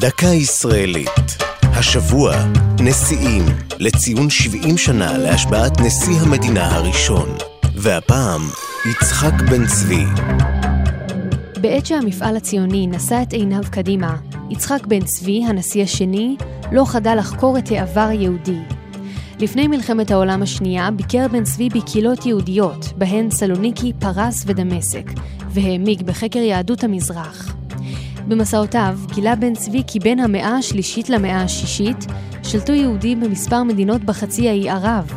דקה ישראלית. השבוע, נשיאים, לציון 70 שנה להשבעת נשיא המדינה הראשון. והפעם, יצחק בן צבי. בעת שהמפעל הציוני נשא את עיניו קדימה, יצחק בן צבי, הנשיא השני, לא חדל לחקור את העבר היהודי. לפני מלחמת העולם השנייה ביקר בן צבי בקהילות יהודיות, בהן סלוניקי, פרס ודמשק, והעמיק בחקר יהדות המזרח. במסעותיו גילה בן צבי כי בין המאה השלישית למאה השישית שלטו יהודים במספר מדינות בחצי האי ערב.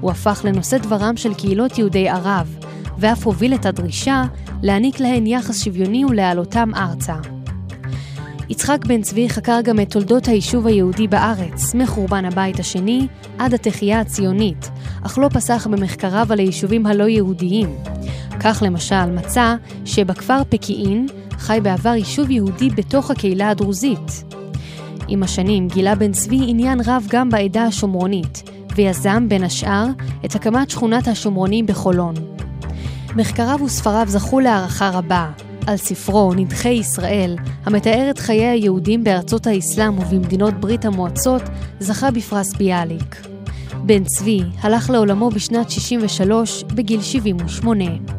הוא הפך לנושא דברם של קהילות יהודי ערב, ואף הוביל את הדרישה להעניק להן יחס שוויוני ולהעלותם ארצה. יצחק בן צבי חקר גם את תולדות היישוב היהודי בארץ, מחורבן הבית השני עד התחייה הציונית, אך לא פסח במחקריו על היישובים הלא יהודיים. כך למשל מצא שבכפר פקיעין חי בעבר יישוב יהודי בתוך הקהילה הדרוזית. עם השנים גילה בן צבי עניין רב גם בעדה השומרונית, ויזם בין השאר את הקמת שכונת השומרונים בחולון. מחקריו וספריו זכו להערכה רבה, על ספרו "נדחי ישראל", המתאר את חיי היהודים בארצות האסלאם ובמדינות ברית המועצות, זכה בפרס ביאליק. בן צבי הלך לעולמו בשנת 63 בגיל 78.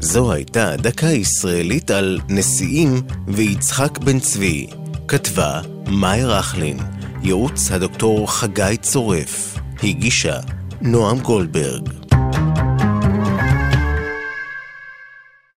זו הייתה דקה ישראלית על נשיאים ויצחק בן צבי. כתבה מאי רכלין, ייעוץ הדוקטור חגי צורף, הגישה נועם גולדברג.